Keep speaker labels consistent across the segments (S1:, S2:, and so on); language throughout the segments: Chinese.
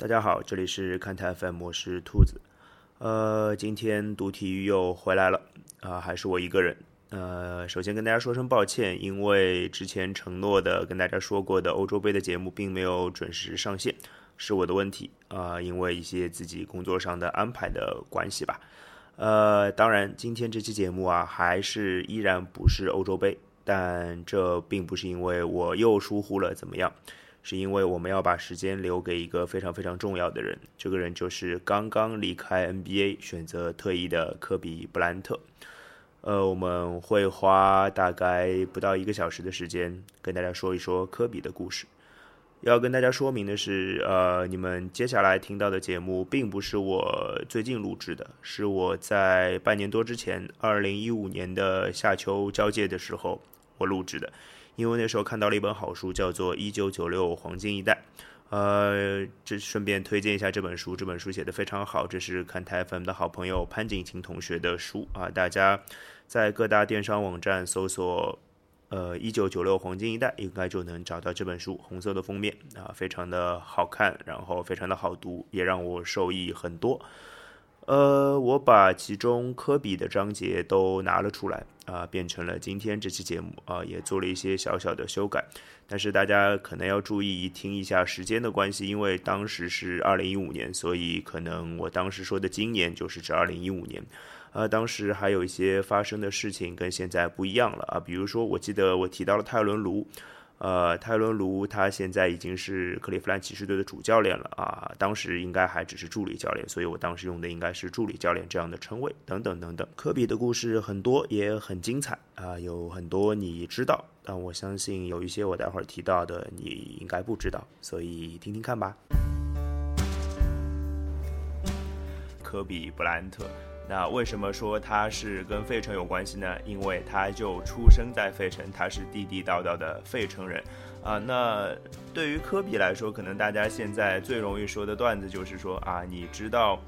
S1: 大家好，这里是看台 FM，我是兔子。呃，今天读体育又回来了啊，还是我一个人。呃，首先跟大家说声抱歉，因为之前承诺的跟大家说过的欧洲杯的节目并没有准时上线，是我的问题啊，因为一些自己工作上的安排的关系吧。呃，当然，今天这期节目啊，还是依然不是欧洲杯，但这并不是因为我又疏忽了怎么样，是因为我们要把时间留给一个非常非常重要的人，这个人就是刚刚离开 NBA 选择退役的科比布兰特。呃，我们会花大概不到一个小时的时间跟大家说一说科比的故事。要跟大家说明的是，呃，你们接下来听到的节目并不是我最近录制的，是我在半年多之前，二零一五年的夏秋交界的时候我录制的。因为那时候看到了一本好书，叫做《一九九六黄金一代》。呃，这顺便推荐一下这本书，这本书写的非常好，这是看台 FM 的好朋友潘景晴同学的书啊，大家在各大电商网站搜索“呃一九九六黄金一代”，应该就能找到这本书，红色的封面啊，非常的好看，然后非常的好读，也让我受益很多。呃，我把其中科比的章节都拿了出来啊，变成了今天这期节目啊，也做了一些小小的修改。但是大家可能要注意听一下时间的关系，因为当时是二零一五年，所以可能我当时说的今年就是指二零一五年。呃，当时还有一些发生的事情跟现在不一样了啊，比如说我记得我提到了泰伦卢。呃，泰伦卢他现在已经是克利夫兰骑士队的主教练了啊，当时应该还只是助理教练，所以我当时用的应该是助理教练这样的称谓，等等等等。科比的故事很多，也很精彩啊，有很多你知道，但我相信有一些我待会儿提到的你应该不知道，所以听听看吧。科比布兰特。那为什么说他是跟费城有关系呢？因为他就出生在费城，他是地地道道的费城人，啊，那对于科比来说，可能大家现在最容易说的段子就是说啊，你知道，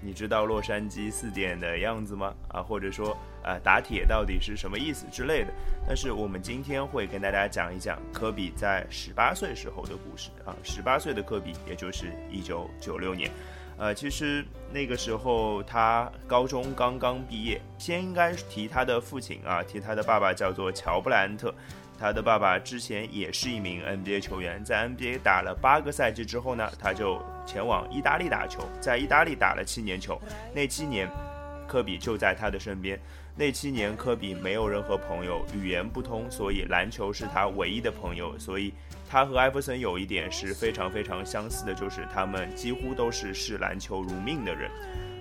S1: 你知道洛杉矶四点的样子吗？啊，或者说啊，打铁到底是什么意思之类的。但是我们今天会跟大家讲一讲科比在十八岁时候的故事啊，十八岁的科比，也就是一九九六年。呃，其实那个时候他高中刚刚毕业，先应该提他的父亲啊，提他的爸爸叫做乔布兰特，他的爸爸之前也是一名 NBA 球员，在 NBA 打了八个赛季之后呢，他就前往意大利打球，在意大利打了七年球，那七年科比就在他的身边。那七年，科比没有任何朋友，语言不通，所以篮球是他唯一的朋友。所以，他和艾弗森有一点是非常非常相似的，就是他们几乎都是视篮球如命的人。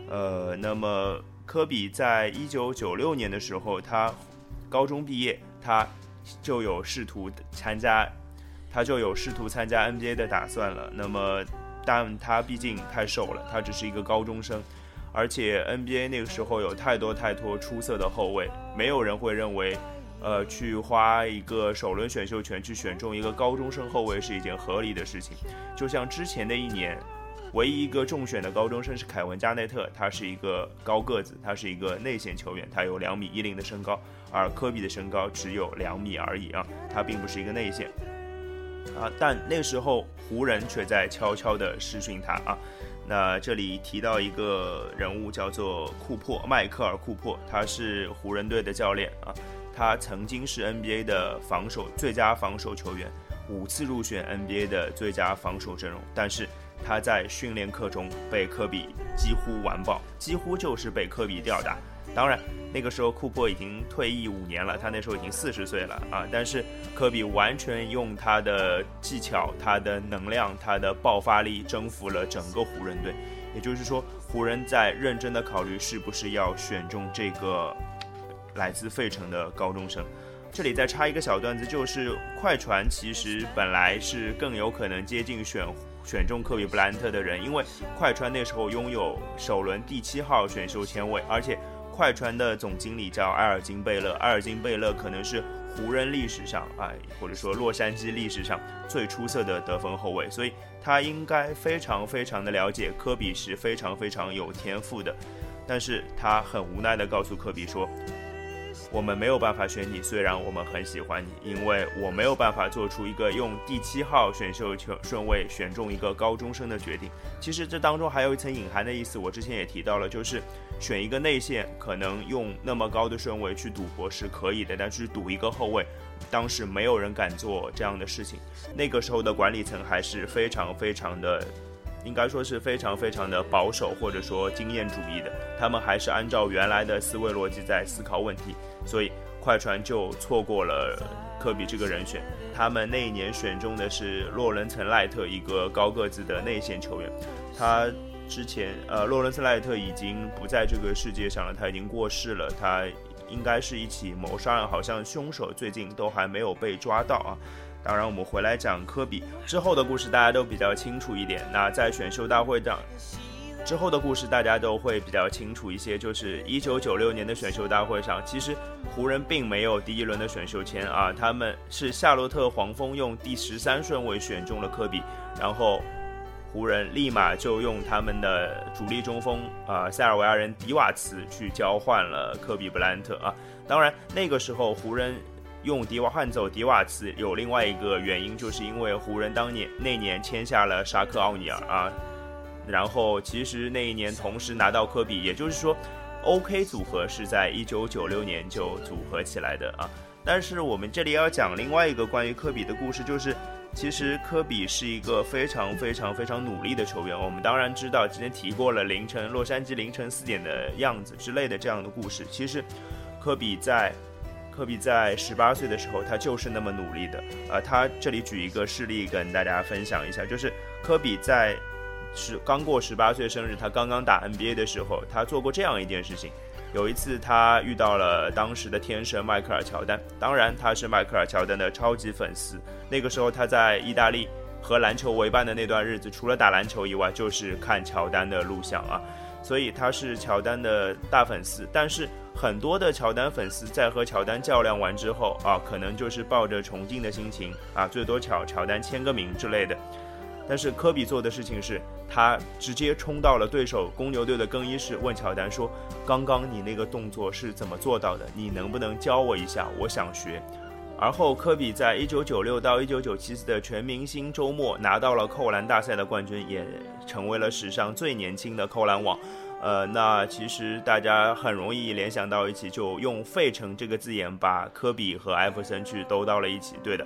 S1: 呃，那么科比在一九九六年的时候，他高中毕业，他就有试图参加，他就有试图参加 NBA 的打算了。那么，但他毕竟太瘦了，他只是一个高中生。而且 NBA 那个时候有太多太多出色的后卫，没有人会认为，呃，去花一个首轮选秀权去选中一个高中生后卫是一件合理的事情。就像之前的一年，唯一一个中选的高中生是凯文加内特，他是一个高个子，他是一个内线球员，他有两米一零的身高，而科比的身高只有两米而已啊，他并不是一个内线啊。但那时候湖人却在悄悄地试训他啊。那这里提到一个人物叫做库珀，迈克尔·库珀，他是湖人队的教练啊，他曾经是 NBA 的防守最佳防守球员，五次入选 NBA 的最佳防守阵容，但是他在训练课中被科比几乎完爆，几乎就是被科比吊打，当然。那个时候库珀已经退役五年了，他那时候已经四十岁了啊！但是科比完全用他的技巧、他的能量、他的爆发力征服了整个湖人队。也就是说，湖人在认真的考虑是不是要选中这个来自费城的高中生。这里再插一个小段子，就是快船其实本来是更有可能接近选选中科比布兰特的人，因为快船那时候拥有首轮第七号选秀签位，而且。快船的总经理叫埃尔金贝勒，埃尔金贝勒可能是湖人历史上，哎，或者说洛杉矶历史上最出色的得分后卫，所以他应该非常非常的了解科比是非常非常有天赋的，但是他很无奈的告诉科比说，我们没有办法选你，虽然我们很喜欢你，因为我没有办法做出一个用第七号选秀球顺位选中一个高中生的决定。其实这当中还有一层隐含的意思，我之前也提到了，就是选一个内线，可能用那么高的顺位去赌博是可以的，但是赌一个后卫，当时没有人敢做这样的事情。那个时候的管理层还是非常非常的。应该说是非常非常的保守，或者说经验主义的，他们还是按照原来的思维逻辑在思考问题，所以快船就错过了科比这个人选。他们那一年选中的是洛伦岑赖特，一个高个子的内线球员。他之前，呃，洛伦岑赖特已经不在这个世界上了，他已经过世了。他应该是一起谋杀案，好像凶手最近都还没有被抓到啊。当然，我们回来讲科比之后的故事，大家都比较清楚一点。那在选秀大会上之后的故事，大家都会比较清楚一些。就是一九九六年的选秀大会上，其实湖人并没有第一轮的选秀签啊，他们是夏洛特黄蜂用第十三顺位选中了科比，然后湖人立马就用他们的主力中锋啊塞尔维亚人迪瓦茨去交换了科比布兰特啊。当然，那个时候湖人。用迪瓦换走迪瓦茨有另外一个原因，就是因为湖人当年那年签下了沙克奥尼尔啊，然后其实那一年同时拿到科比，也就是说，OK 组合是在一九九六年就组合起来的啊。但是我们这里要讲另外一个关于科比的故事，就是其实科比是一个非常非常非常努力的球员。我们当然知道，之前提过了凌晨洛杉矶凌晨四点的样子之类的这样的故事。其实科比在。科比在十八岁的时候，他就是那么努力的。呃，他这里举一个事例跟大家分享一下，就是科比在是刚过十八岁生日，他刚刚打 NBA 的时候，他做过这样一件事情。有一次，他遇到了当时的天神迈克尔乔丹，当然他是迈克尔乔丹的超级粉丝。那个时候他在意大利和篮球为伴的那段日子，除了打篮球以外，就是看乔丹的录像啊。所以他是乔丹的大粉丝，但是。很多的乔丹粉丝在和乔丹较量完之后啊，可能就是抱着崇敬的心情啊，最多乔乔丹签个名之类的。但是科比做的事情是，他直接冲到了对手公牛队的更衣室，问乔丹说：“刚刚你那个动作是怎么做到的？你能不能教我一下？我想学。”而后，科比在一九九六到一九九七次的全明星周末拿到了扣篮大赛的冠军，也成为了史上最年轻的扣篮王。呃，那其实大家很容易联想到一起，就用“费城”这个字眼把科比和艾弗森去兜到了一起。对的，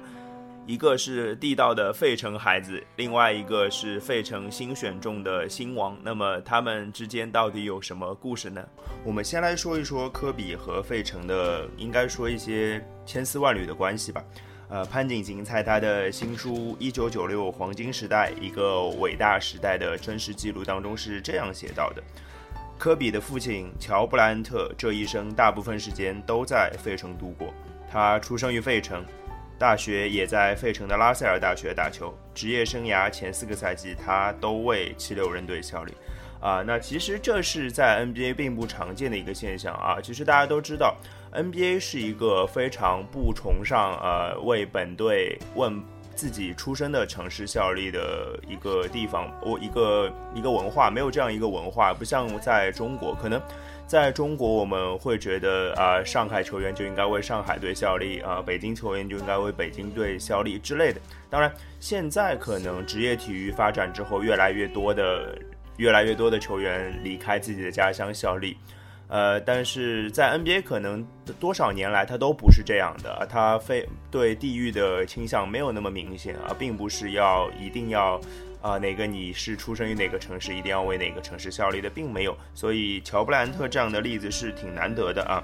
S1: 一个是地道的费城孩子，另外一个是费城新选中的新王。那么他们之间到底有什么故事呢？我们先来说一说科比和费城的，应该说一些千丝万缕的关系吧。呃，潘景行在他的新书《一九九六黄金时代：一个伟大时代的真实记录》当中是这样写到的。科比的父亲乔布莱恩特这一生大部分时间都在费城度过。他出生于费城，大学也在费城的拉塞尔大学打球。职业生涯前四个赛季，他都为七六人队效力。啊，那其实这是在 NBA 并不常见的一个现象啊。其实大家都知道，NBA 是一个非常不崇尚呃为本队问。自己出生的城市效力的一个地方，我一个一个文化没有这样一个文化，不像在中国，可能在中国我们会觉得啊，上海球员就应该为上海队效力啊，北京球员就应该为北京队效力之类的。当然，现在可能职业体育发展之后，越来越多的越来越多的球员离开自己的家乡效力。呃，但是在 NBA 可能多少年来，他都不是这样的，他非对地域的倾向没有那么明显啊，并不是要一定要啊哪个你是出生于哪个城市，一定要为哪个城市效力的，并没有。所以乔布兰特这样的例子是挺难得的啊。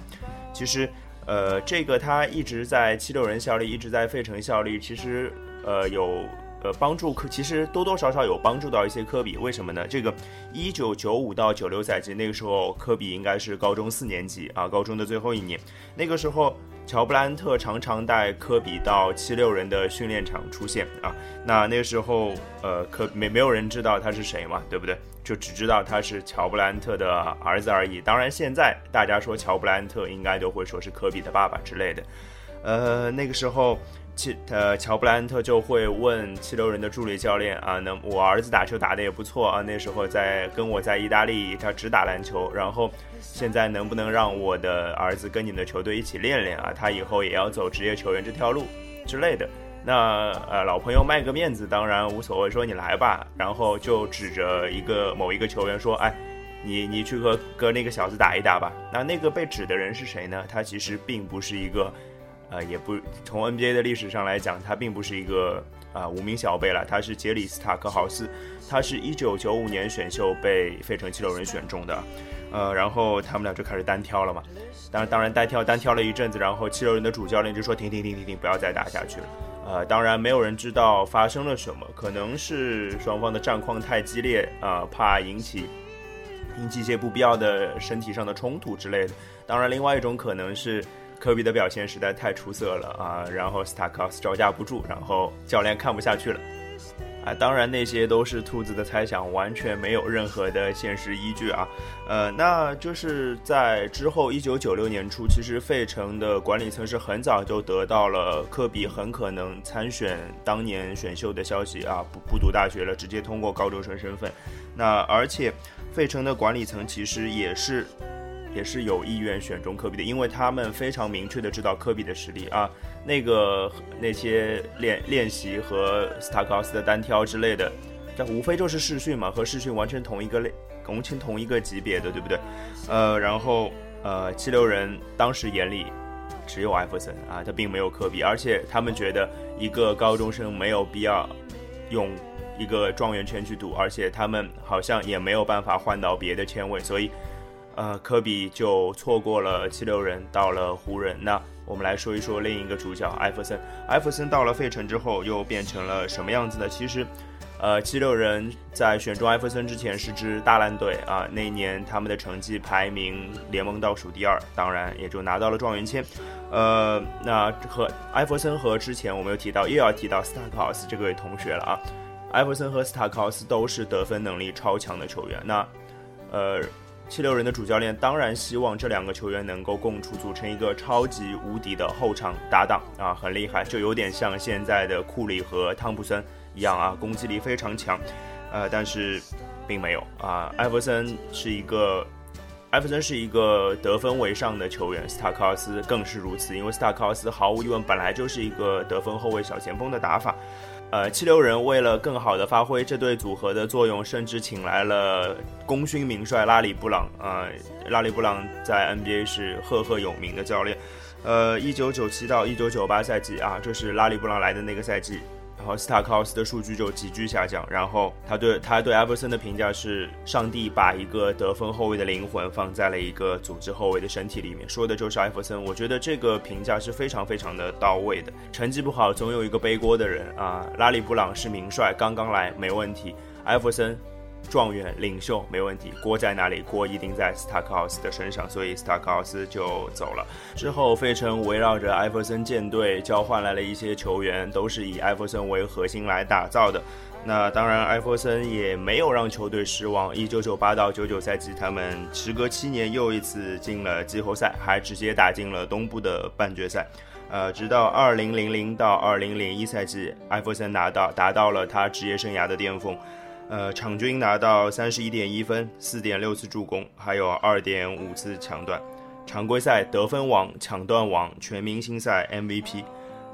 S1: 其实，呃，这个他一直在七六人效力，一直在费城效力，其实呃有。呃，帮助科其实多多少少有帮助到一些科比，为什么呢？这个一九九五到九六赛季那个时候，科比应该是高中四年级啊，高中的最后一年。那个时候，乔布兰特常常带科比到七六人的训练场出现啊。那那个时候，呃，科没没有人知道他是谁嘛，对不对？就只知道他是乔布兰特的儿子而已。当然，现在大家说乔布兰特，应该都会说是科比的爸爸之类的。呃，那个时候。七呃乔布莱恩特就会问七六人的助理教练啊，那我儿子打球打得也不错啊，那时候在跟我在意大利，他只打篮球，然后现在能不能让我的儿子跟你们的球队一起练练啊？他以后也要走职业球员这条路之类的。那呃老朋友卖个面子当然无所谓，说你来吧，然后就指着一个某一个球员说，哎，你你去和和那个小子打一打吧。那那个被指的人是谁呢？他其实并不是一个。呃，也不从 NBA 的历史上来讲，他并不是一个啊无名小辈了，他是杰里斯塔克豪斯，他是一九九五年选秀被费城七六人选中的，呃，然后他们俩就开始单挑了嘛，当然当然单挑单挑了一阵子，然后七六人的主教练就说停停停停停，不要再打下去了，呃，当然没有人知道发生了什么，可能是双方的战况太激烈啊，怕引起引起一些不必要的身体上的冲突之类的，当然另外一种可能是。科比的表现实在太出色了啊，然后斯塔克斯招架不住，然后教练看不下去了，啊，当然那些都是兔子的猜想，完全没有任何的现实依据啊，呃，那就是在之后一九九六年初，其实费城的管理层是很早就得到了科比很可能参选当年选秀的消息啊，不不读大学了，直接通过高中生身份，那而且费城的管理层其实也是。也是有意愿选中科比的，因为他们非常明确的知道科比的实力啊，那个那些练练习和斯塔克斯的单挑之类的，这无非就是试训嘛，和试训完全同一个类，同情同一个级别的，对不对？呃，然后呃，七六人当时眼里只有艾弗森啊，他并没有科比，而且他们觉得一个高中生没有必要用一个状元签去赌，而且他们好像也没有办法换到别的签位，所以。呃，科比就错过了七六人，到了湖人。那我们来说一说另一个主角艾弗森。艾弗森到了费城之后，又变成了什么样子呢？其实，呃，七六人在选中艾弗森之前是支大烂队啊。那一年他们的成绩排名联盟倒数第二，当然也就拿到了状元签。呃，那和艾弗森和之前我们又提到，又要提到斯塔克豪斯这位同学了啊。艾弗森和斯塔克豪斯都是得分能力超强的球员。那，呃。七六人的主教练当然希望这两个球员能够共处，组成一个超级无敌的后场搭档啊，很厉害，就有点像现在的库里和汤普森一样啊，攻击力非常强。呃，但是并没有啊，艾弗森是一个，艾弗森是一个得分为上的球员，斯塔克斯更是如此，因为斯塔克斯毫无疑问本来就是一个得分后卫小前锋的打法。呃，七六人为了更好的发挥这对组合的作用，甚至请来了功勋名帅拉里布朗啊。拉里布朗在 NBA 是赫赫有名的教练。呃，一九九七到一九九八赛季啊，这是拉里布朗来的那个赛季。然后斯塔克斯的数据就急剧下降，然后他对他对艾弗森的评价是：上帝把一个得分后卫的灵魂放在了一个组织后卫的身体里面，说的就是艾弗森。我觉得这个评价是非常非常的到位的。成绩不好总有一个背锅的人啊，拉里布朗是名帅，刚刚来没问题，艾弗森。状元领袖没问题，锅在哪里？锅一定在斯塔克奥斯的身上，所以斯塔克奥斯就走了。之后，费城围绕着艾弗森舰队交换来了一些球员，都是以艾弗森为核心来打造的。那当然，艾弗森也没有让球队失望。一九九八到九九赛季，他们时隔七年又一次进了季后赛，还直接打进了东部的半决赛。呃，直到二零零零到二零零一赛季，艾弗森拿到达到了他职业生涯的巅峰。呃，场均拿到三十一点一分，四点六次助攻，还有二点五次抢断，常规赛得分王、抢断王、全明星赛 MVP。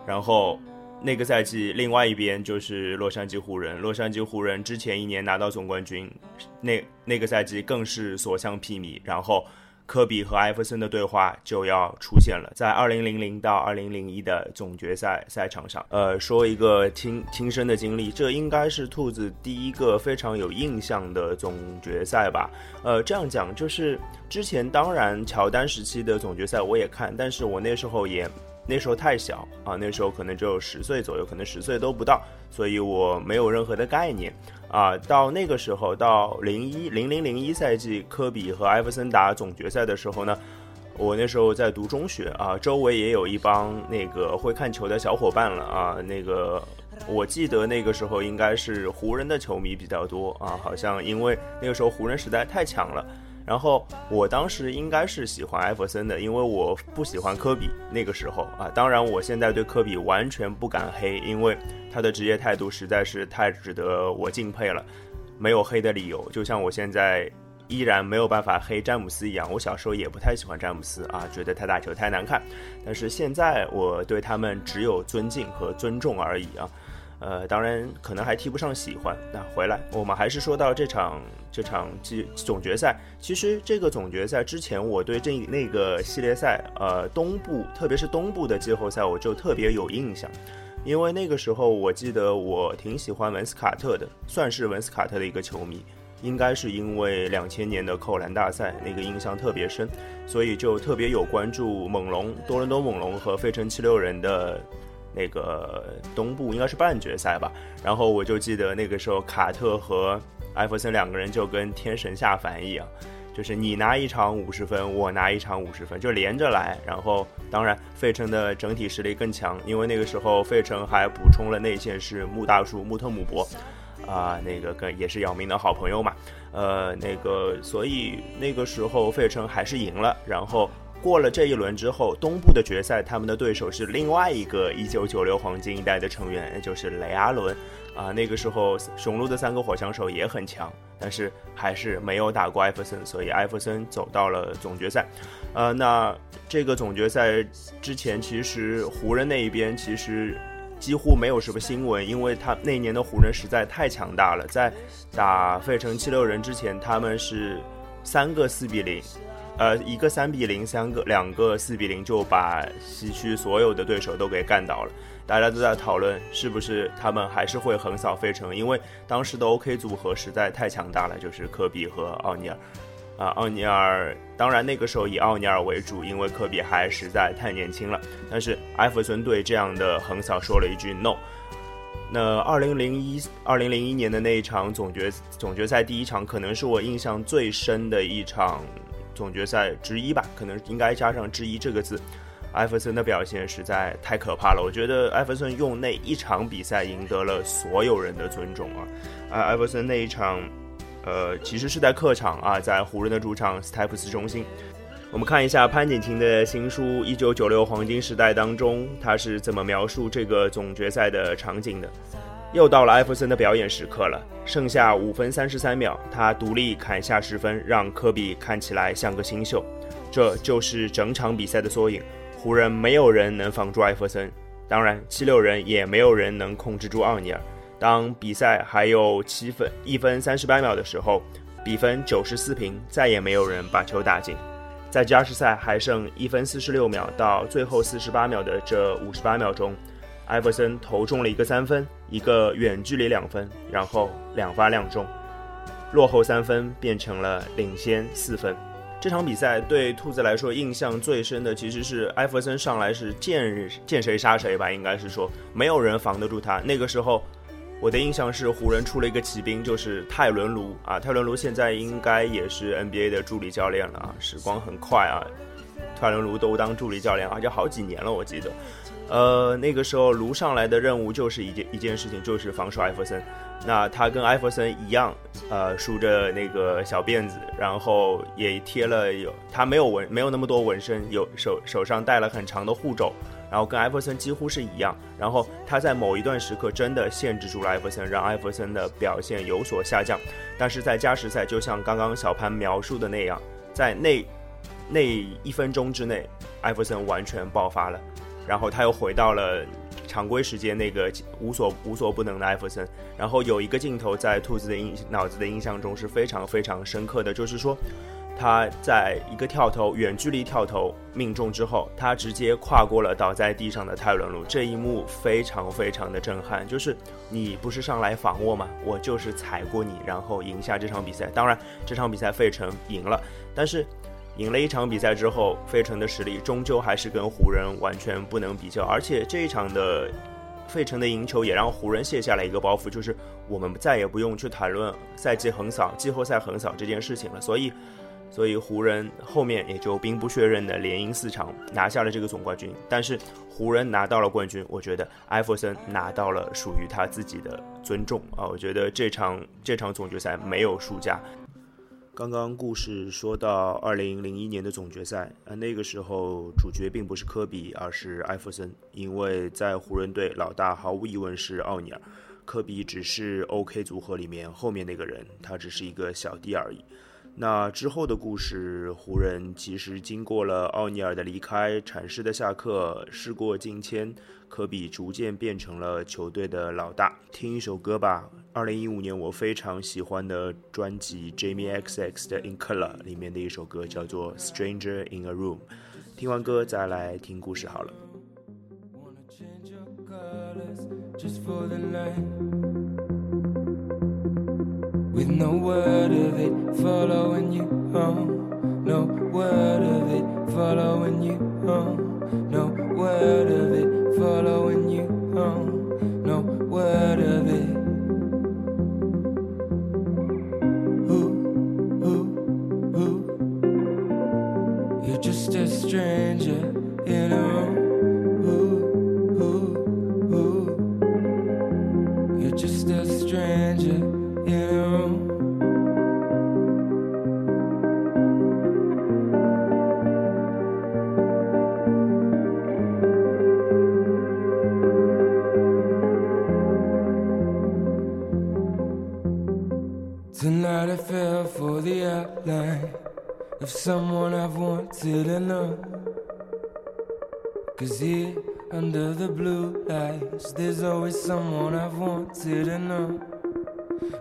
S1: 然后那个赛季，另外一边就是洛杉矶湖人。洛杉矶湖人之前一年拿到总冠军，那那个赛季更是所向披靡。然后。科比和艾弗森的对话就要出现了，在二零零零到二零零一的总决赛赛场上，呃，说一个亲亲身的经历，这应该是兔子第一个非常有印象的总决赛吧？呃，这样讲就是之前当然乔丹时期的总决赛我也看，但是我那时候也那时候太小啊，那时候可能只有十岁左右，可能十岁都不到，所以我没有任何的概念。啊，到那个时候，到零一零零零一赛季，科比和艾弗森打总决赛的时候呢，我那时候在读中学啊，周围也有一帮那个会看球的小伙伴了啊。那个我记得那个时候应该是湖人的球迷比较多啊，好像因为那个时候湖人实在太强了。然后我当时应该是喜欢艾弗森的，因为我不喜欢科比那个时候啊。当然，我现在对科比完全不敢黑，因为他的职业态度实在是太值得我敬佩了，没有黑的理由。就像我现在。依然没有办法黑詹姆斯一样，我小时候也不太喜欢詹姆斯啊，觉得他打球太难看。但是现在我对他们只有尊敬和尊重而已啊，呃，当然可能还提不上喜欢。那回来，我们还是说到这场这场季总决赛。其实这个总决赛之前，我对这那个系列赛，呃，东部特别是东部的季后赛，我就特别有印象，因为那个时候我记得我挺喜欢文斯卡特的，算是文斯卡特的一个球迷。应该是因为两千年的扣篮大赛那个印象特别深，所以就特别有关注猛龙、多伦多猛龙和费城七六人的那个东部应该是半决赛吧。然后我就记得那个时候卡特和艾弗森两个人就跟天神下凡一样，就是你拿一场五十分，我拿一场五十分，就连着来。然后当然费城的整体实力更强，因为那个时候费城还补充了内线是穆大叔穆特姆博。啊，那个跟也是姚明的好朋友嘛，呃，那个，所以那个时候费城还是赢了。然后过了这一轮之后，东部的决赛，他们的对手是另外一个一九九六黄金一代的成员，就是雷阿伦。啊，那个时候雄鹿的三个火枪手也很强，但是还是没有打过艾弗森，所以艾弗森走到了总决赛。呃，那这个总决赛之前，其实湖人那一边其实。几乎没有什么新闻，因为他那年的湖人实在太强大了。在打费城七六人之前，他们是三个四比零，呃，一个三比零，三个两个四比零，就把西区所有的对手都给干倒了。大家都在讨论是不是他们还是会横扫费城，因为当时的 OK 组合实在太强大了，就是科比和奥尼尔。啊，奥尼尔当然那个时候以奥尼尔为主，因为科比还实在太年轻了。但是艾弗森对这样的横扫说了一句 “no”。那二零零一二零零一年的那一场总决总决赛第一场，可能是我印象最深的一场总决赛之一吧，可能应该加上“之一”这个字。艾弗森的表现实在太可怕了，我觉得艾弗森用那一场比赛赢得了所有人的尊重啊！啊，艾弗森那一场。呃，其实是在客场啊，在湖人的主场斯台普斯中心。我们看一下潘景晴的新书《一九九六黄金时代》当中，他是怎么描述这个总决赛的场景的。又到了艾弗森的表演时刻了，剩下五分三十三秒，他独立砍下十分，让科比看起来像个新秀。这就是整场比赛的缩影。湖人没有人能防住艾弗森，当然七六人也没有人能控制住奥尼尔。当比赛还有七分一分三十八秒的时候，比分九十四平，再也没有人把球打进。在加时赛还剩一分四十六秒到最后四十八秒的这五十八秒钟，艾弗森投中了一个三分，一个远距离两分，然后两发两中，落后三分变成了领先四分。这场比赛对兔子来说印象最深的其实是艾弗森上来是见见谁杀谁吧，应该是说没有人防得住他。那个时候。我的印象是湖人出了一个骑兵，就是泰伦卢啊。泰伦卢现在应该也是 NBA 的助理教练了啊。时光很快啊，泰伦卢都当助理教练，而且好几年了，我记得。呃，那个时候卢上来的任务就是一件一件事情，就是防守艾弗森。那他跟艾弗森一样，呃，梳着那个小辫子，然后也贴了有他没有纹，没有那么多纹身，有手手上戴了很长的护肘。然后跟艾弗森几乎是一样，然后他在某一段时刻真的限制住了艾弗森，让艾弗森的表现有所下降。但是在加时赛，就像刚刚小潘描述的那样，在那那一分钟之内，艾弗森完全爆发了，然后他又回到了常规时间那个无所无所不能的艾弗森。然后有一个镜头在兔子的印脑子的印象中是非常非常深刻的，就是说。他在一个跳投，远距离跳投命中之后，他直接跨过了倒在地上的泰伦卢。这一幕非常非常的震撼，就是你不是上来防我吗？我就是踩过你，然后赢下这场比赛。当然，这场比赛费城赢了，但是赢了一场比赛之后，费城的实力终究还是跟湖人完全不能比较。而且这一场的费城的赢球也让湖人卸下了一个包袱，就是我们再也不用去谈论赛季横扫、季后赛横扫这件事情了。所以。所以湖人后面也就兵不血刃的连赢四场，拿下了这个总冠军。但是湖人拿到了冠军，我觉得艾弗森拿到了属于他自己的尊重啊！我觉得这场这场总决赛没有输家。刚刚故事说到二零零一年的总决赛，啊，那个时候主角并不是科比，而是艾弗森，因为在湖人队老大毫无疑问是奥尼尔，科比只是 OK 组合里面后面那个人，他只是一个小弟而已。那之后的故事，湖人其实经过了奥尼尔的离开、阐释的下课、事过境迁，科比逐渐变成了球队的老大。听一首歌吧，二零一五年我非常喜欢的专辑《Jamie XX》的《In Color》里面的一首歌叫做《Stranger in a Room》。听完歌再来听故事好了。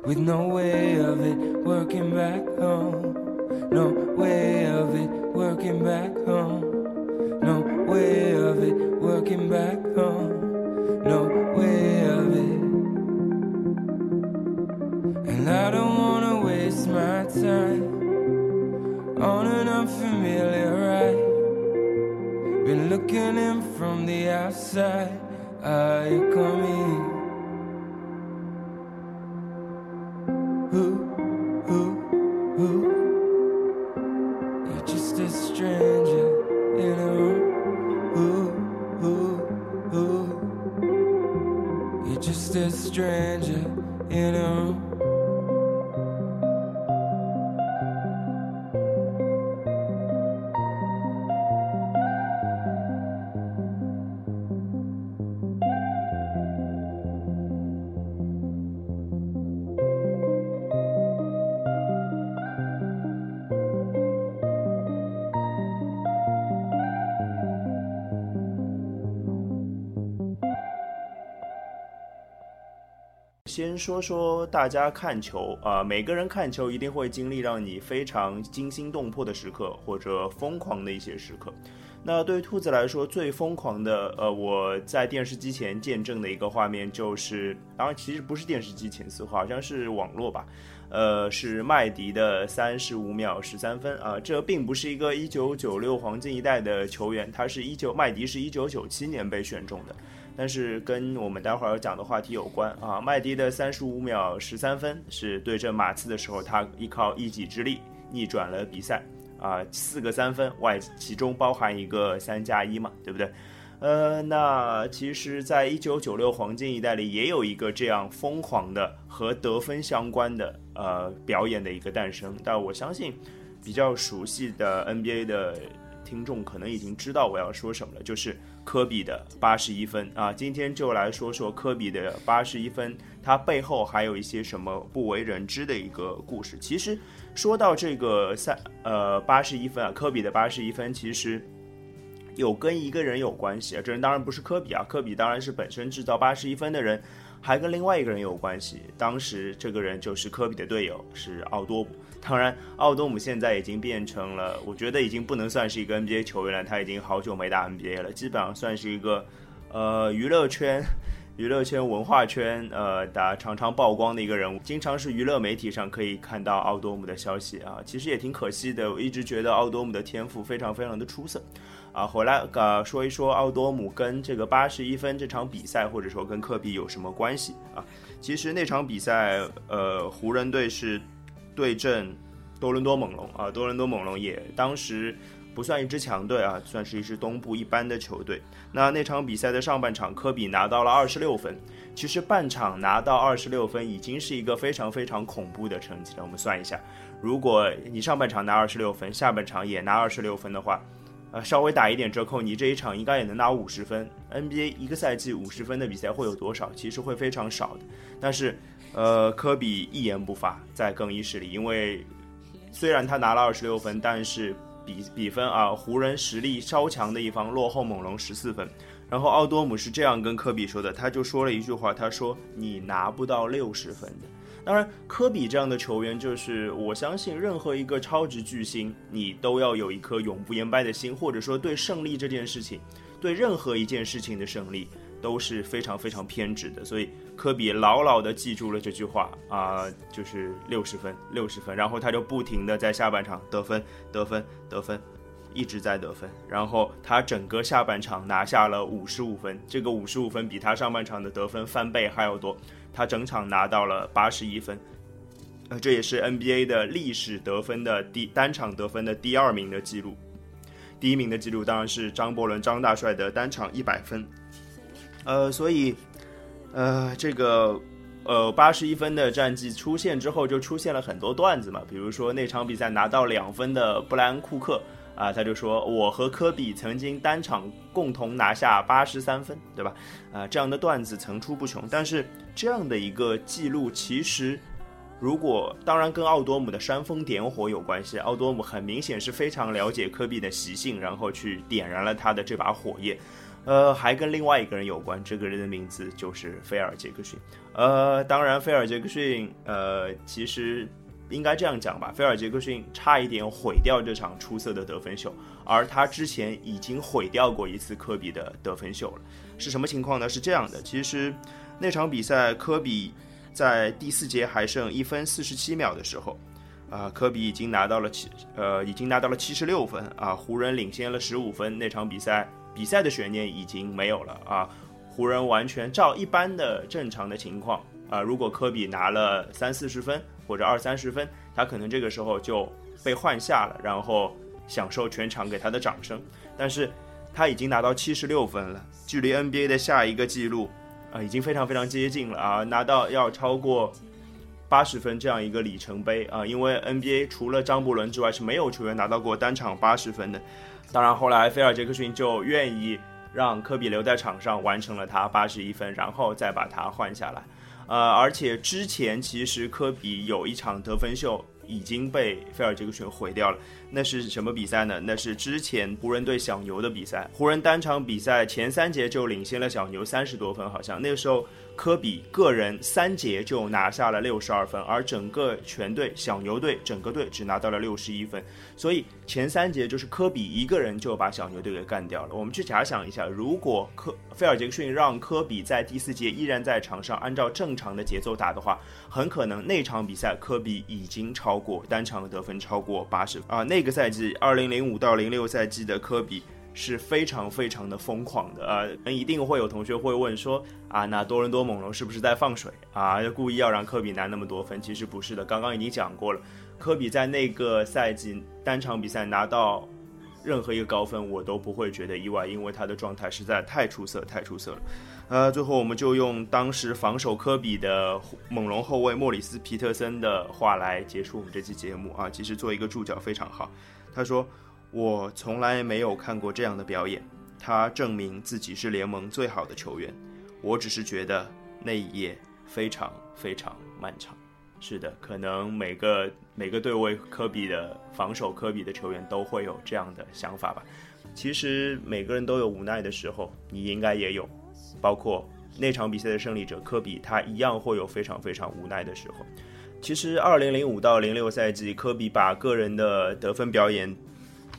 S2: With no way of it working back home. Stranger in a room.
S1: “说说大家看球啊、每个人看球一定会经历让你非常惊心动魄的时刻，或者疯狂的一些时刻。那对于兔子来说，最疯狂的，呃，我在电视机前见证的一个画面就是，当然其实不是电视机前，似乎好像是网络吧，呃，是麦迪的三十五秒十三分啊、这并不是一个一九九六黄金一代的球员，他是一九麦迪是一九九七年被选中的。但是跟我们待会儿要讲的话题有关啊。麦迪的三十五秒十三分是对阵马刺的时候，他依靠一己之力逆转了比赛啊，四个三分外，其中包含一个三加一嘛，对不对？呃，那其实，在一九九六黄金一代里，也有一个这样疯狂的和得分相关的呃表演的一个诞生。但我相信，比较熟悉的 NBA 的听众可能已经知道我要说什么了，就是科比的八十一分啊。今天就来说说科比的八十一分，他背后还有一些什么不为人知的一个故事。其实说到这个三呃八十一分啊，科比的八十一分其实有跟一个人有关系啊。这人当然不是科比啊，科比当然是本身制造八十一分的人，还跟另外一个人有关系。当时这个人就是科比的队友，是奥多姆。当然，奥多姆现在已经变成了，我觉得已经不能算是一个 NBA 球员了，他已经好久没打 NBA 了，基本上算是一个呃娱乐圈、娱乐圈文化圈呃打常常曝光的一个人物，经常是娱乐媒体上可以看到奥多姆的消息啊。其实也挺可惜的，我一直觉得奥多姆的天赋非常非常的出色。啊，回来呃说一说奥多姆跟这个八十一分这场比赛，或者说跟科比有什么关系啊？其实那场比赛，呃，湖人队是对阵多伦多猛龙啊，多伦多猛龙也当时不算一支强队啊，算是一支东部一般的球队。那那场比赛的上半场，科比拿到了二十六分。其实半场拿到二十六分已经是一个非常非常恐怖的成绩了。我们算一下，如果你上半场拿二十六分，下半场也拿二十六分的话，呃，稍微打一点折扣，你这一场应该也能拿五十分。NBA 一个赛季五十分的比赛会有多少？其实会非常少的。但是，呃，科比一言不发在更衣室里，因为虽然他拿了二十六分，但是比比分啊，湖人实力稍强的一方落后猛龙十四分。然后奥多姆是这样跟科比说的，他就说了一句话，他说：“你拿不到六十分的。”当然，科比这样的球员，就是我相信任何一个超级巨星，你都要有一颗永不言败的心，或者说对胜利这件事情，对任何一件事情的胜利都是非常非常偏执的。所以科比牢牢地记住了这句话啊，就是六十分，六十分。然后他就不停地在下半场得分，得分，得分。一直在得分，然后他整个下半场拿下了五十五分，这个五十五分比他上半场的得分翻倍还要多，他整场拿到了八十一分，呃，这也是 NBA 的历史得分的第单场得分的第二名的记录，第一名的记录当然是张伯伦张大帅的单场一百分，呃，所以，呃，这个呃八十一分的战绩出现之后，就出现了很多段子嘛，比如说那场比赛拿到两分的布莱恩库克。啊，他就说我和科比曾经单场共同拿下八十三分，对吧？啊，这样的段子层出不穷。但是这样的一个记录，其实如果当然跟奥多姆的煽风点火有关系。奥多姆很明显是非常了解科比的习性，然后去点燃了他的这把火焰。呃，还跟另外一个人有关，这个人的名字就是菲尔杰克逊。呃，当然菲尔杰克逊，呃，其实。应该这样讲吧，菲尔杰克逊差一点毁掉这场出色的得分秀，而他之前已经毁掉过一次科比的得分秀了。是什么情况呢？是这样的，其实那场比赛科比在第四节还剩一分四十七秒的时候，啊，科比已经拿到了七呃，已经拿到了七十六分啊，湖人领先了十五分。那场比赛比赛的悬念已经没有了啊，湖人完全照一般的正常的情况啊，如果科比拿了三四十分。或者二三十分，他可能这个时候就被换下了，然后享受全场给他的掌声。但是他已经拿到七十六分了，距离 NBA 的下一个记录啊，已经非常非常接近了啊，拿到要超过八十分这样一个里程碑啊。因为 NBA 除了张伯伦之外是没有球员拿到过单场八十分的。当然后来菲尔杰克逊就愿意让科比留在场上，完成了他八十一分，然后再把他换下来。呃，而且之前其实科比有一场得分秀已经被菲尔杰克逊毁掉了。那是什么比赛呢？那是之前湖人队小牛的比赛。湖人单场比赛前三节就领先了小牛三十多分，好像那个时候。科比个人三节就拿下了六十二分，而整个全队小牛队整个队只拿到了六十一分，所以前三节就是科比一个人就把小牛队给干掉了。我们去假想一下，如果科菲尔杰克逊让科比在第四节依然在场上按照正常的节奏打的话，很可能那场比赛科比已经超过单场得分超过八十啊。那个赛季二零零五到零六赛季的科比。是非常非常的疯狂的啊！一定会有同学会问说啊，那多伦多猛龙是不是在放水啊？故意要让科比拿那么多分？其实不是的，刚刚已经讲过了，科比在那个赛季单场比赛拿到任何一个高分，我都不会觉得意外，因为他的状态实在太出色，太出色了。呃，最后我们就用当时防守科比的猛龙后卫莫里斯皮特森的话来结束我们这期节目啊。其实做一个注脚非常好，他说。我从来没有看过这样的表演，他证明自己是联盟最好的球员。我只是觉得那一夜非常非常漫长。是的，可能每个每个对位科比的防守科比的球员都会有这样的想法吧。其实每个人都有无奈的时候，你应该也有，包括那场比赛的胜利者科比，他一样会有非常非常无奈的时候。其实，二零零五到零六赛季，科比把个人的得分表演。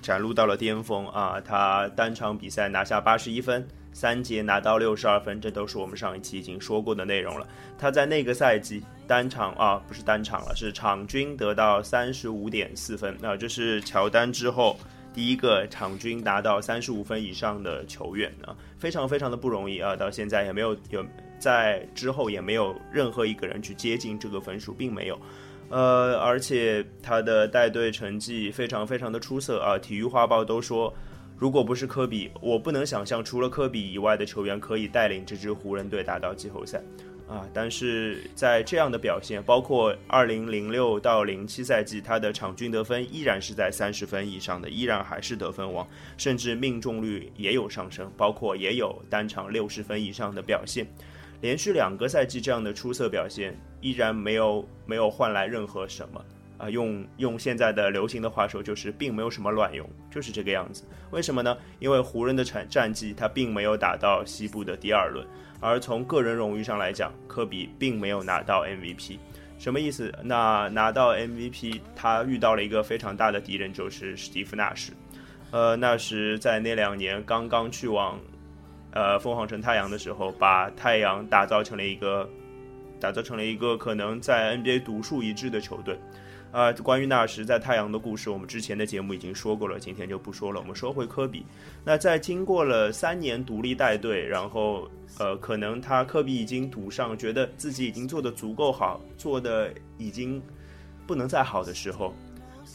S1: 展露到了巅峰啊！他单场比赛拿下八十一分，三节拿到六十二分，这都是我们上一期已经说过的内容了。他在那个赛季单场啊，不是单场了，是场均得到三十五点四分。那这是乔丹之后第一个场均达到三十五分以上的球员啊，非常非常的不容易啊！到现在也没有有在之后也没有任何一个人去接近这个分数，并没有。呃，而且他的带队成绩非常非常的出色啊！体育画报都说，如果不是科比，我不能想象除了科比以外的球员可以带领这支湖人队打到季后赛啊！但是在这样的表现，包括二零零六到零七赛季，他的场均得分依然是在三十分以上的，依然还是得分王，甚至命中率也有上升，包括也有单场六十分以上的表现。连续两个赛季这样的出色表现，依然没有没有换来任何什么啊！用用现在的流行的话说，就是并没有什么卵用，就是这个样子。为什么呢？因为湖人的战战绩他并没有打到西部的第二轮，而从个人荣誉上来讲，科比并没有拿到 MVP。什么意思？那拿到 MVP，他遇到了一个非常大的敌人，就是史蒂夫纳什。呃，那时在那两年刚刚去往。呃，凤凰城太阳的时候，把太阳打造成了一个，打造成了一个可能在 NBA 独树一帜的球队。啊，关于纳什在太阳的故事，我们之前的节目已经说过了，今天就不说了。我们说回科比，那在经过了三年独立带队，然后呃，可能他科比已经赌上，觉得自己已经做得足够好，做的已经不能再好的时候，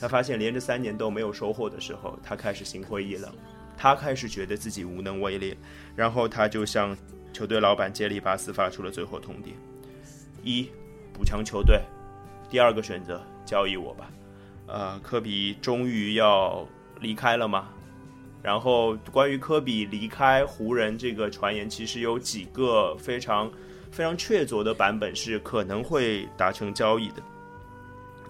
S1: 他发现连着三年都没有收获的时候，他开始心灰意冷。他开始觉得自己无能为力，然后他就向球队老板杰里巴斯发出了最后通牒：一，补强球队；第二个选择，交易我吧。呃，科比终于要离开了吗？然后关于科比离开湖人这个传言，其实有几个非常非常确凿的版本是可能会达成交易的。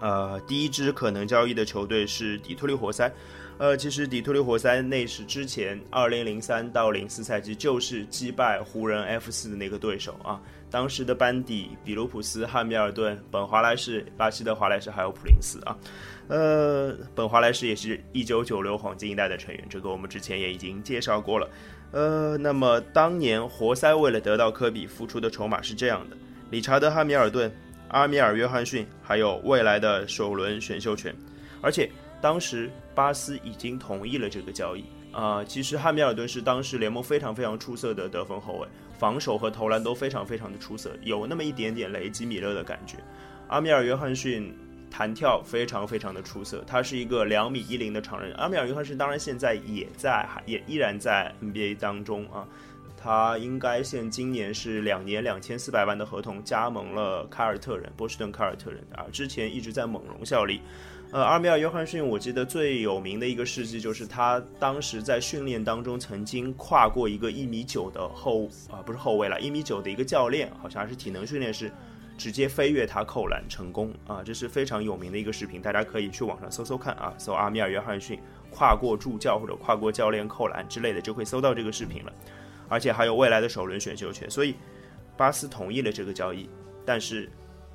S1: 呃，第一支可能交易的球队是底特律活塞。呃，其实底特律活塞那是之前二零零三到零四赛季就是击败湖人 F 四的那个对手啊。当时的班底，比卢普斯、汉密尔顿、本华莱士、巴西的华莱士还有普林斯啊。呃，本华莱士也是一九九六黄金一代的成员，这个我们之前也已经介绍过了。呃，那么当年活塞为了得到科比付出的筹码是这样的：理查德·汉密尔顿、阿米尔·约翰逊，还有未来的首轮选秀权，而且。当时巴斯已经同意了这个交易啊。其实汉密尔顿是当时联盟非常非常出色的得分后卫，防守和投篮都非常非常的出色，有那么一点点雷吉米勒的感觉。阿米尔约翰逊弹跳非常非常的出色，他是一个两米一零的常人。阿米尔约翰逊当然现在也在，也依然在 NBA 当中啊。他应该现今年是两年两千四百万的合同加盟了凯尔特人，波士顿凯尔特人啊。之前一直在猛龙效力。呃，阿米尔·约翰逊，我记得最有名的一个事迹就是他当时在训练当中曾经跨过一个一米九的后啊，不是后卫了，一米九的一个教练，好像还是体能训练师，直接飞跃他扣篮成功啊，这是非常有名的一个视频，大家可以去网上搜搜看啊，搜阿米尔·约翰逊跨过助教或者跨过教练扣篮之类的，就会搜到这个视频了，而且还有未来的首轮选秀权，所以巴斯同意了这个交易，但是。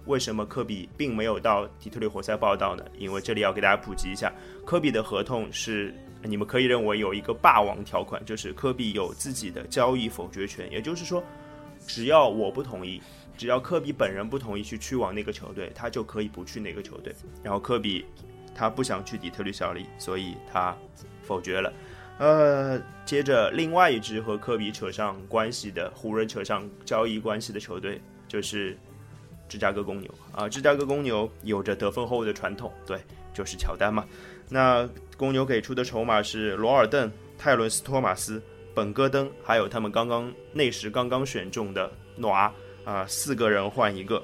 S1: 为什么科比并没有到底特律活塞报道呢？因为这里要给大家普及一下，科比的合同是你们可以认为有一个霸王条款，就是科比有自己的交易否决权。也就是说，只要我不同意，只要科比本人不同意去去往那个球队，他就可以不去那个球队。然后科比他不想去底特律效力，所以他否决了。呃，接着另外一支和科比扯上关系的湖人扯上交易关系的球队就是。芝加哥公牛啊，芝加哥公牛有着得分后卫的传统，对，就是乔丹嘛。那公牛给出的筹码是罗尔邓、泰伦斯托马斯、本戈登，还有他们刚刚那时刚刚选中的诺阿啊，四个人换一个。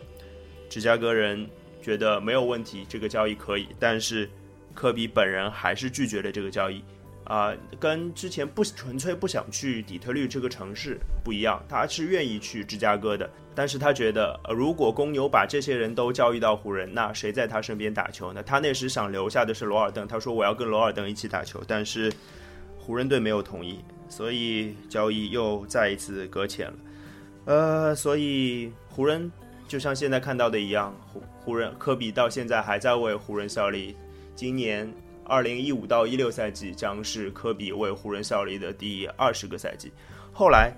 S1: 芝加哥人觉得没有问题，这个交易可以，但是科比本人还是拒绝了这个交易。啊，跟之前不纯粹不想去底特律这个城市不一样，他是愿意去芝加哥的。但是他觉得，呃如果公牛把这些人都交易到湖人，那谁在他身边打球呢？他那时想留下的是罗尔登，他说我要跟罗尔登一起打球，但是湖人队没有同意，所以交易又再一次搁浅了。呃，所以湖人就像现在看到的一样，湖湖人科比到现在还在为湖人效力，今年。二零一五到一六赛季将是科比为湖人效力的第二十个赛季。后来，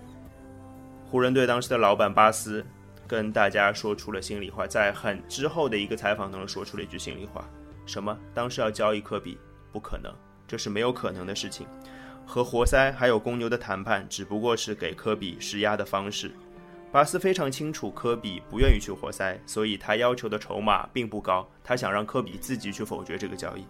S1: 湖人队当时的老板巴斯跟大家说出了心里话，在很之后的一个采访当中说出了一句心里话：什么？当时要交易科比，不可能，这是没有可能的事情。和活塞还有公牛的谈判只不过是给科比施压的方式。巴斯非常清楚科比不愿意去活塞，所以他要求的筹码并不高，他想让科比自己去否决这个交易。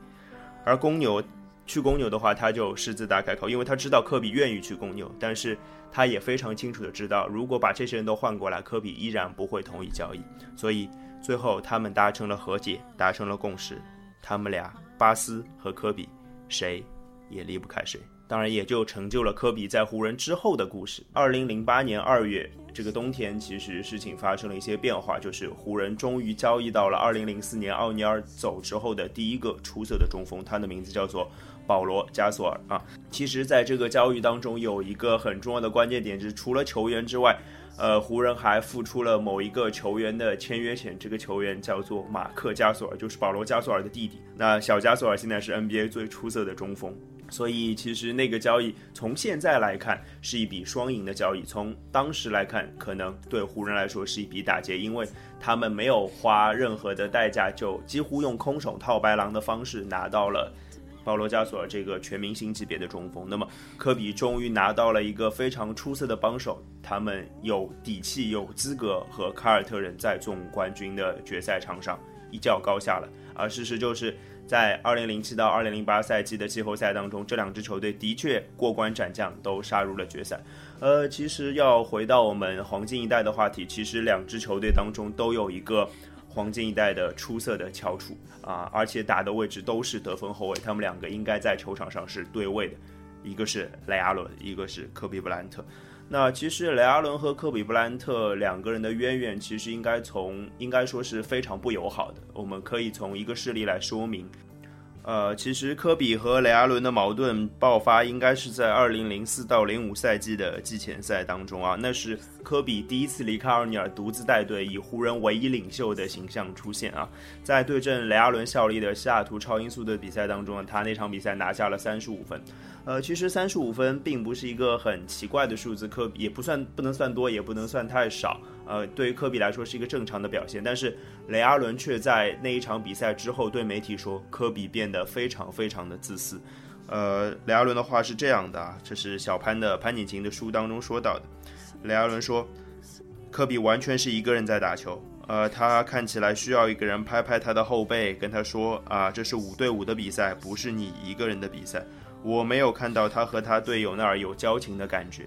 S1: 而公牛去公牛的话，他就狮子大开口，因为他知道科比愿意去公牛，但是他也非常清楚的知道，如果把这些人都换过来，科比依然不会同意交易，所以最后他们达成了和解，达成了共识，他们俩巴斯和科比谁也离不开谁。当然，也就成就了科比在湖人之后的故事。二零零八年二月，这个冬天其实事情发生了一些变化，就是湖人终于交易到了二零零四年奥尼尔走之后的第一个出色的中锋，他的名字叫做保罗加索尔啊。其实，在这个交易当中，有一个很重要的关键点，就是除了球员之外，呃，湖人还付出了某一个球员的签约钱，这个球员叫做马克加索尔，就是保罗加索尔的弟弟。那小加索尔现在是 NBA 最出色的中锋。所以，其实那个交易从现在来看是一笔双赢的交易。从当时来看，可能对湖人来说是一笔打劫，因为他们没有花任何的代价，就几乎用空手套白狼的方式拿到了保罗加索尔这个全明星级别的中锋。那么，科比终于拿到了一个非常出色的帮手，他们有底气、有资格和凯尔特人在总冠军的决赛场上一较高下了。而事实就是。在二零零七到二零零八赛季的季后赛当中，这两支球队的确过关斩将，都杀入了决赛。呃，其实要回到我们黄金一代的话题，其实两支球队当中都有一个黄金一代的出色的翘楚啊，而且打的位置都是得分后卫，他们两个应该在球场上是对位的，一个是雷阿伦，一个是科比布兰特。那其实雷阿伦和科比布莱恩特两个人的渊源，其实应该从应该说是非常不友好的。我们可以从一个事例来说明。呃，其实科比和雷阿伦的矛盾爆发，应该是在二零零四到零五赛季的季前赛当中啊。那是科比第一次离开奥尼尔，独自带队，以湖人唯一领袖的形象出现啊。在对阵雷阿伦效力的西雅图超音速的比赛当中，他那场比赛拿下了三十五分。呃，其实三十五分并不是一个很奇怪的数字，科比也不算不能算多，也不能算太少。呃，对于科比来说是一个正常的表现。但是雷阿伦却在那一场比赛之后对媒体说，科比变得非常非常的自私。呃，雷阿伦的话是这样的啊，这是小潘的潘景琴的书当中说到的。雷阿伦说，科比完全是一个人在打球，呃，他看起来需要一个人拍拍他的后背，跟他说啊，这是五对五的比赛，不是你一个人的比赛。我没有看到他和他队友那儿有交情的感觉，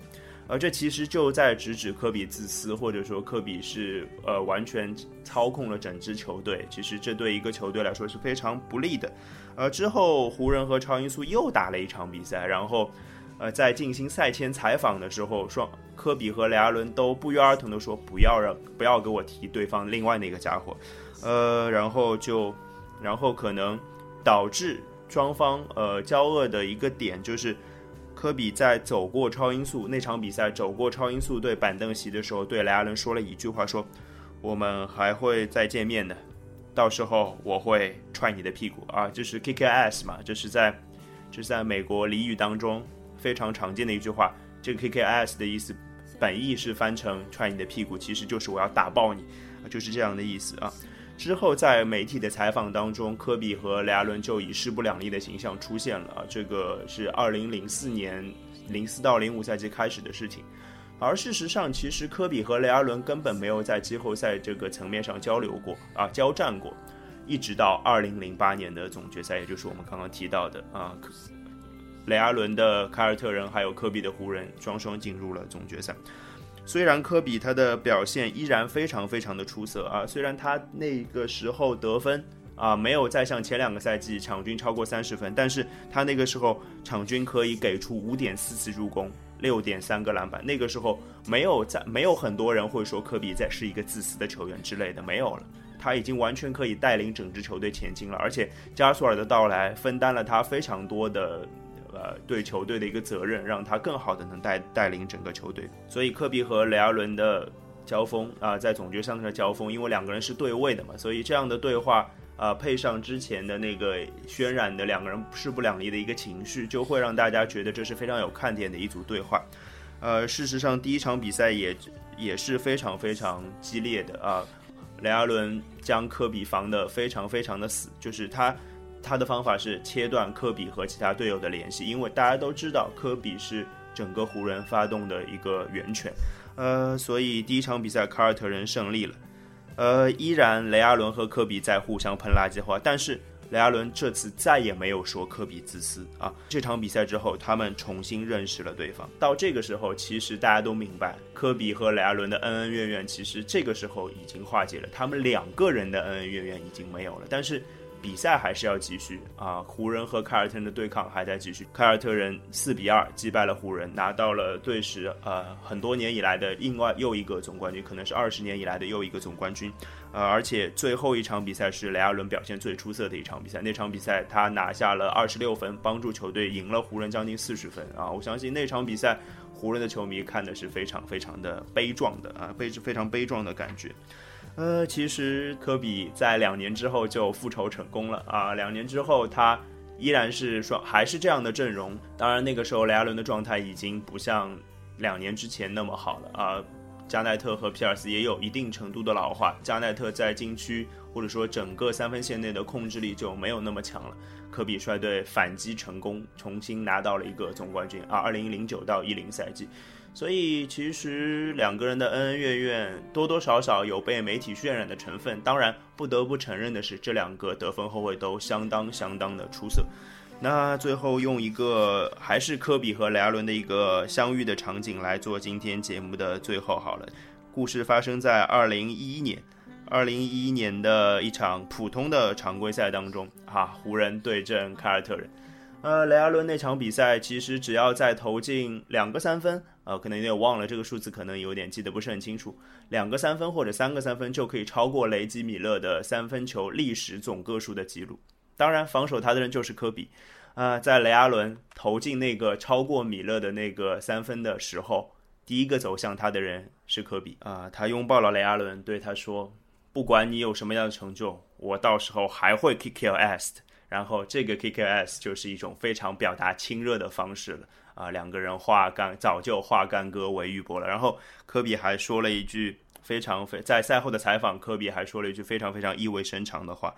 S1: 而这其实就在直指科比自私，或者说科比是呃完全操控了整支球队。其实这对一个球队来说是非常不利的。呃，之后湖人和超音速又打了一场比赛，然后呃在进行赛前采访的时候，双科比和雷阿伦都不约而同的说不要让不要给我提对方另外那个家伙，呃，然后就然后可能导致。双方呃交恶的一个点就是，科比在走过超音速那场比赛，走过超音速对板凳席的时候，对雷阿伦说了一句话，说：“我们还会再见面的，到时候我会踹你的屁股啊！”就是 K K S 嘛，就是在就是在美国俚语当中非常常见的一句话。这个 K K S 的意思，本意是翻成踹你的屁股，其实就是我要打爆你，就是这样的意思啊。之后，在媒体的采访当中，科比和雷阿伦就以势不两立的形象出现了。这个是二零零四年零四到零五赛季开始的事情，而事实上，其实科比和雷阿伦根本没有在季后赛这个层面上交流过啊，交战过，一直到二零零八年的总决赛，也就是我们刚刚提到的啊，雷阿伦的凯尔特人还有科比的湖人双双进入了总决赛。虽然科比他的表现依然非常非常的出色啊，虽然他那个时候得分啊没有再像前两个赛季场均超过三十分，但是他那个时候场均可以给出五点四次助攻，六点三个篮板。那个时候没有在没有很多人会说科比在是一个自私的球员之类的，没有了，他已经完全可以带领整支球队前进了，而且加索尔的到来分担了他非常多的。呃，对球队的一个责任，让他更好的能带带领整个球队。所以科比和雷阿伦的交锋啊，在总决赛上的交锋，因为两个人是对位的嘛，所以这样的对话啊，配上之前的那个渲染的两个人势不两立的一个情绪，就会让大家觉得这是非常有看点的一组对话。呃，事实上第一场比赛也也是非常非常激烈的啊，雷阿伦将科比防得非常非常的死，就是他。他的方法是切断科比和其他队友的联系，因为大家都知道科比是整个湖人发动的一个源泉，呃，所以第一场比赛凯尔特人胜利了。呃，依然雷阿伦和科比在互相喷垃圾话，但是。雷阿伦这次再也没有说科比自私啊！这场比赛之后，他们重新认识了对方。到这个时候，其实大家都明白，科比和雷阿伦的恩恩怨怨，其实这个时候已经化解了。他们两个人的恩恩怨怨已经没有了，但是。比赛还是要继续啊！湖人和凯尔特人的对抗还在继续。凯尔特人四比二击败了湖人，拿到了队史呃很多年以来的另外又一个总冠军，可能是二十年以来的又一个总冠军。呃，而且最后一场比赛是雷阿伦表现最出色的一场比赛。那场比赛他拿下了二十六分，帮助球队赢了湖人将近四十分啊！我相信那场比赛湖人的球迷看的是非常非常的悲壮的啊，悲非常悲壮的感觉。呃，其实科比在两年之后就复仇成功了啊！两年之后，他依然是双还是这样的阵容。当然，那个时候雷阿伦的状态已经不像两年之前那么好了啊。加奈特和皮尔斯也有一定程度的老化，加奈特在禁区或者说整个三分线内的控制力就没有那么强了。科比率队反击成功，重新拿到了一个总冠军啊！二零零九到一零赛季。所以其实两个人的恩恩怨怨多多少少有被媒体渲染的成分。当然，不得不承认的是，这两个得分后卫都相当相当的出色。那最后用一个还是科比和雷阿伦的一个相遇的场景来做今天节目的最后好了。故事发生在二零一一年，二零一一年的一场普通的常规赛当中，啊，湖人对阵凯尔特人。呃，雷阿伦那场比赛其实只要再投进两个三分，呃，可能有点忘了这个数字，可能有点记得不是很清楚。两个三分或者三个三分就可以超过雷吉米勒的三分球历史总个数的记录。当然，防守他的人就是科比。啊，在雷阿伦投进那个超过米勒的那个三分的时候，第一个走向他的人是科比。啊，他拥抱了雷阿伦，对他说：“不管你有什么样的成就，我到时候还会 kick your ass。”然后这个 KKS 就是一种非常表达亲热的方式了啊，两个人化干早就化干戈为玉帛了。然后科比还说了一句非常非在赛后的采访，科比还说了一句非常非常意味深长的话，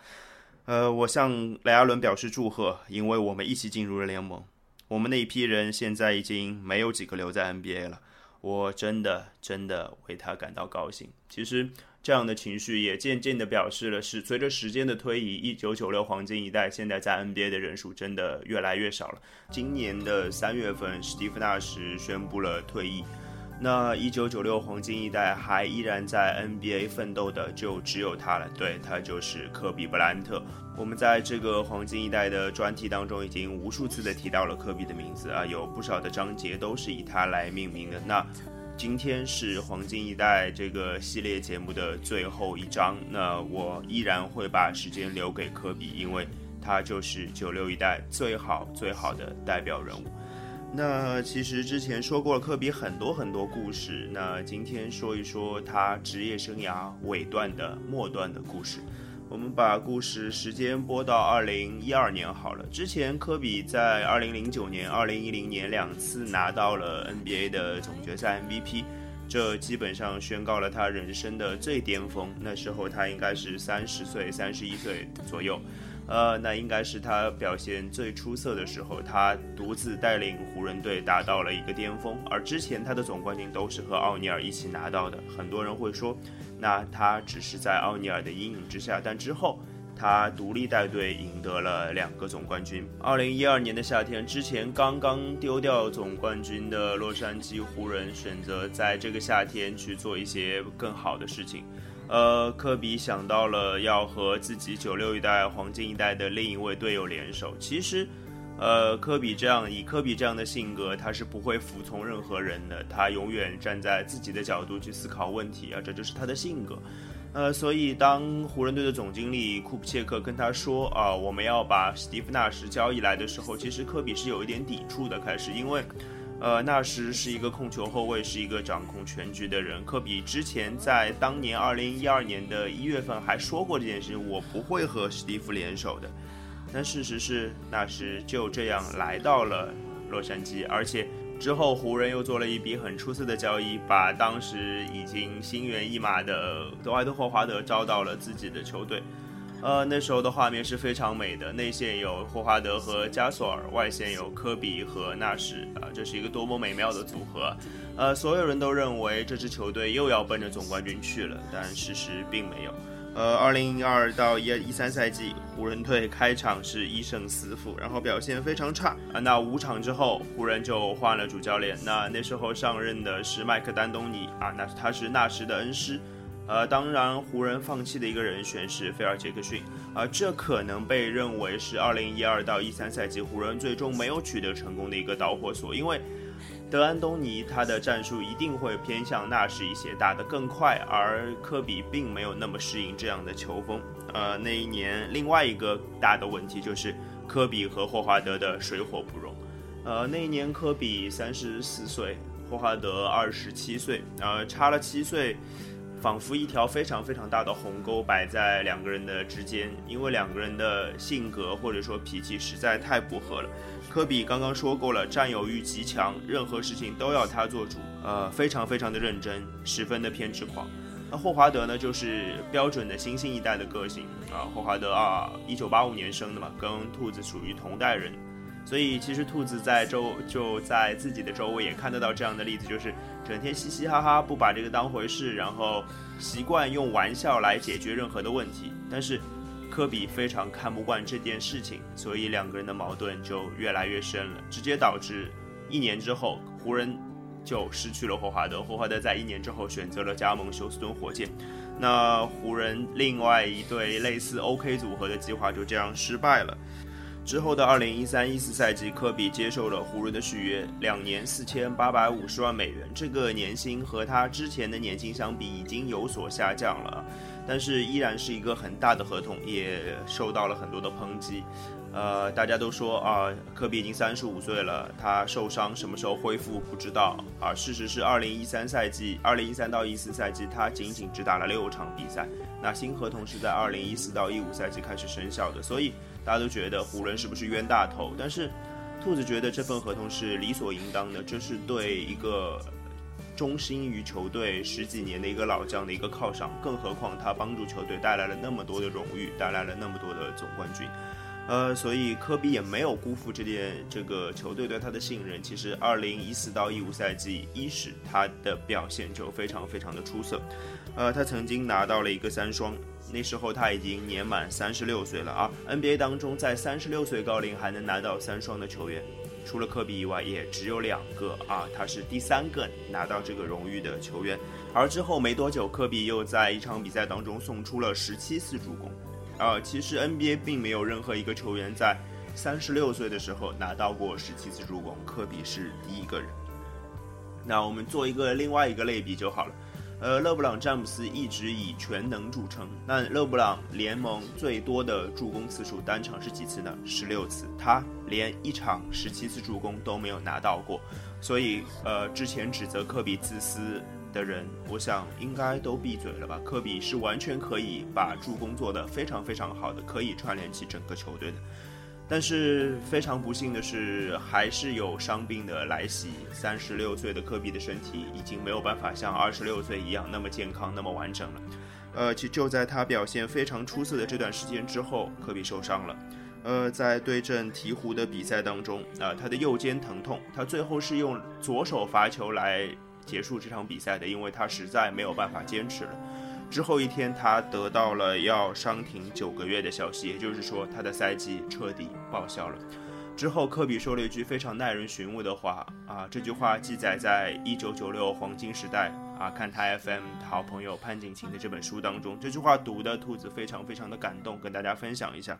S1: 呃，我向雷阿伦表示祝贺，因为我们一起进入了联盟，我们那一批人现在已经没有几个留在 NBA 了，我真的真的为他感到高兴。其实。这样的情绪也渐渐地表示了，是随着时间的推移，一九九六黄金一代现在在 NBA 的人数真的越来越少了。今年的三月份，史蒂夫纳什宣布了退役，那一九九六黄金一代还依然在 NBA 奋斗的就只有他了，对他就是科比布莱恩特。我们在这个黄金一代的专题当中已经无数次的提到了科比的名字啊，有不少的章节都是以他来命名的。那今天是黄金一代这个系列节目的最后一章，那我依然会把时间留给科比，因为他就是九六一代最好最好的代表人物。那其实之前说过了科比很多很多故事，那今天说一说他职业生涯尾段的末段的故事。我们把故事时间拨到二零一二年好了。之前科比在二零零九年、二零一零年两次拿到了 NBA 的总决赛 MVP，这基本上宣告了他人生的最巅峰。那时候他应该是三十岁、三十一岁左右。呃，那应该是他表现最出色的时候，他独自带领湖人队达到了一个巅峰。而之前他的总冠军都是和奥尼尔一起拿到的。很多人会说，那他只是在奥尼尔的阴影之下。但之后他独立带队赢得了两个总冠军。二零一二年的夏天，之前刚刚丢掉总冠军的洛杉矶湖人选择在这个夏天去做一些更好的事情。呃，科比想到了要和自己九六一代黄金一代的另一位队友联手。其实，呃，科比这样以科比这样的性格，他是不会服从任何人的，他永远站在自己的角度去思考问题啊，这就是他的性格。呃，所以当湖人队的总经理库普切克跟他说啊，我们要把史蒂夫纳什交易来的时候，其实科比是有一点抵触的，开始因为。呃，纳什是一个控球后卫，是一个掌控全局的人。科比之前在当年二零一二年的一月份还说过这件事情，我不会和史蒂夫联手的。但事实是，纳什就这样来到了洛杉矶，而且之后湖人又做了一笔很出色的交易，把当时已经心猿意马的德怀特霍华德招到了自己的球队。呃，那时候的画面是非常美的，内线有霍华德和加索尔，外线有科比和纳什，啊，这是一个多么美妙的组合。呃，所有人都认为这支球队又要奔着总冠军去了，但事实并没有。呃，二零一二到一一三赛季，湖人队开场是一胜四负，然后表现非常差啊。那五场之后，湖人就换了主教练，那那时候上任的是麦克丹东尼啊，那他是纳什的恩师。呃，当然，湖人放弃的一个人选是菲尔杰克逊，啊，这可能被认为是二零一二到一三赛季湖人最终没有取得成功的一个导火索，因为。德安东尼他的战术一定会偏向纳什一些，打得更快，而科比并没有那么适应这样的球风。呃，那一年另外一个大的问题就是科比和霍华德的水火不容。呃，那一年科比三十四岁，霍华德二十七岁，呃，差了七岁，仿佛一条非常非常大的鸿沟摆在两个人的之间，因为两个人的性格或者说脾气实在太不合了。科比刚刚说过了，占有欲极强，任何事情都要他做主，呃，非常非常的认真，十分的偏执狂。那霍华德呢，就是标准的新兴一代的个性啊。霍华德啊，一九八五年生的嘛，跟兔子属于同代人，所以其实兔子在周就在自己的周围也看得到这样的例子，就是整天嘻嘻哈哈，不把这个当回事，然后习惯用玩笑来解决任何的问题，但是。科比非常看不惯这件事情，所以两个人的矛盾就越来越深了，直接导致一年之后湖人就失去了霍华德。霍华德在一年之后选择了加盟休斯顿火箭，那湖人另外一对类似 OK 组合的计划就这样失败了。之后的二零一三一四赛季，科比接受了湖人的续约，两年四千八百五十万美元，这个年薪和他之前的年薪相比已经有所下降了。但是依然是一个很大的合同，也受到了很多的抨击。呃，大家都说啊，科比已经三十五岁了，他受伤什么时候恢复不知道啊。事实是，二零一三赛季，二零一三到一四赛季，他仅仅只打了六场比赛。那新合同是在二零一四到一五赛季开始生效的，所以大家都觉得湖人是不是冤大头？但是，兔子觉得这份合同是理所应当的，这是对一个。忠心于球队十几年的一个老将的一个犒赏，更何况他帮助球队带来了那么多的荣誉，带来了那么多的总冠军，呃，所以科比也没有辜负这件这个球队对他的信任。其实，二零一四到一五赛季伊始，他的表现就非常非常的出色，呃，他曾经拿到了一个三双，那时候他已经年满三十六岁了啊。NBA 当中，在三十六岁高龄还能拿到三双的球员。除了科比以外，也只有两个啊，他是第三个拿到这个荣誉的球员。而之后没多久，科比又在一场比赛当中送出了十七次助攻。啊，其实 NBA 并没有任何一个球员在三十六岁的时候拿到过十七次助攻，科比是第一个人。那我们做一个另外一个类比就好了。呃，勒布朗·詹姆斯一直以全能著称。那勒布朗联盟最多的助攻次数单场是几次呢？十六次。他连一场十七次助攻都没有拿到过。所以，呃，之前指责科比自私的人，我想应该都闭嘴了吧？科比是完全可以把助攻做得非常非常好的，可以串联起整个球队的。但是非常不幸的是，还是有伤病的来袭。三十六岁的科比的身体已经没有办法像二十六岁一样那么健康、那么完整了。呃，其就在他表现非常出色的这段时间之后，科比受伤了。呃，在对阵鹈鹕的比赛当中，啊，他的右肩疼痛，他最后是用左手罚球来结束这场比赛的，因为他实在没有办法坚持了。之后一天，他得到了要伤停九个月的消息，也就是说，他的赛季彻底报销了。之后，科比说了一句非常耐人寻味的话啊，这句话记载在《一九九六黄金时代》啊，看台 FM 好朋友潘景晴的这本书当中。这句话读的兔子非常非常的感动，跟大家分享一下。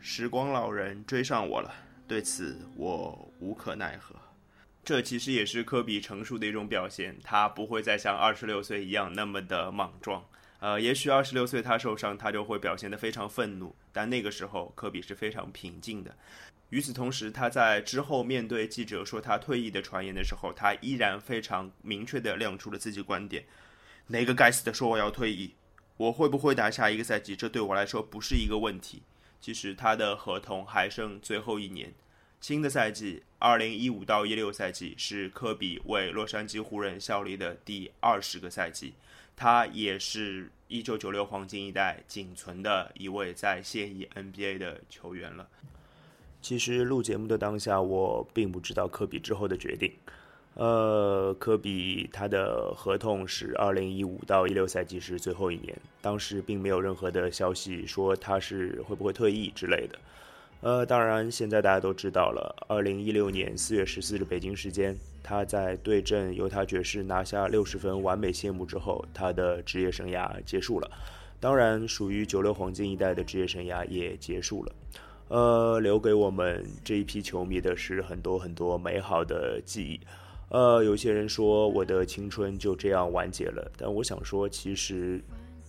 S1: 时光老人追上我了，对此我无可奈何。这其实也是科比成熟的一种表现，他不会再像二十六岁一样那么的莽撞。呃，也许二十六岁他受伤，他就会表现得非常愤怒，但那个时候科比是非常平静的。与此同时，他在之后面对记者说他退役的传言的时候，他依然非常明确地亮出了自己观点：哪个该死的说我要退役，我会不会打下一个赛季，这对我来说不是一个问题。其实他的合同还剩最后一年。新的赛季，二零一五到一六赛季是科比为洛杉矶湖人效力的第二十个赛季。他也是一九九六黄金一代仅存的一位在现役 NBA 的球员了。其实录节目的当下，我并不知道科比之后的决定。呃，科比他的合同是二零一五到一六赛季是最后一年，当时并没有任何的消息说他是会不会退役之类的。呃，当然现在大家都知道了，二零一六年四月十四日北京时间，他在对阵犹他爵士拿下六十分完美谢幕之后，他的职业生涯结束了。当然，属于九六黄金一代的职业生涯也结束了。呃，留给我们这一批球迷的是很多很多美好的记忆。呃，有些人说我的青春就这样完结了，但我想说，其实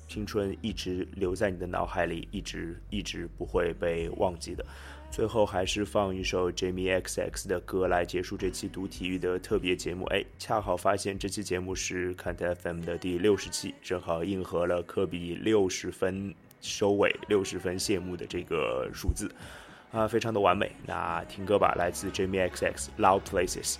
S1: 青春一直留在你的脑海里，一直一直不会被忘记的。最后还是放一首 Jamie XX 的歌来结束这期读体育的特别节目。哎，恰好发现这期节目是 c a n t FM 的第六十期，正好应和了科比六十分收尾、六十分谢幕的这个数字，啊，非常的完美。那听歌吧，来自 Jamie XX Loud Places。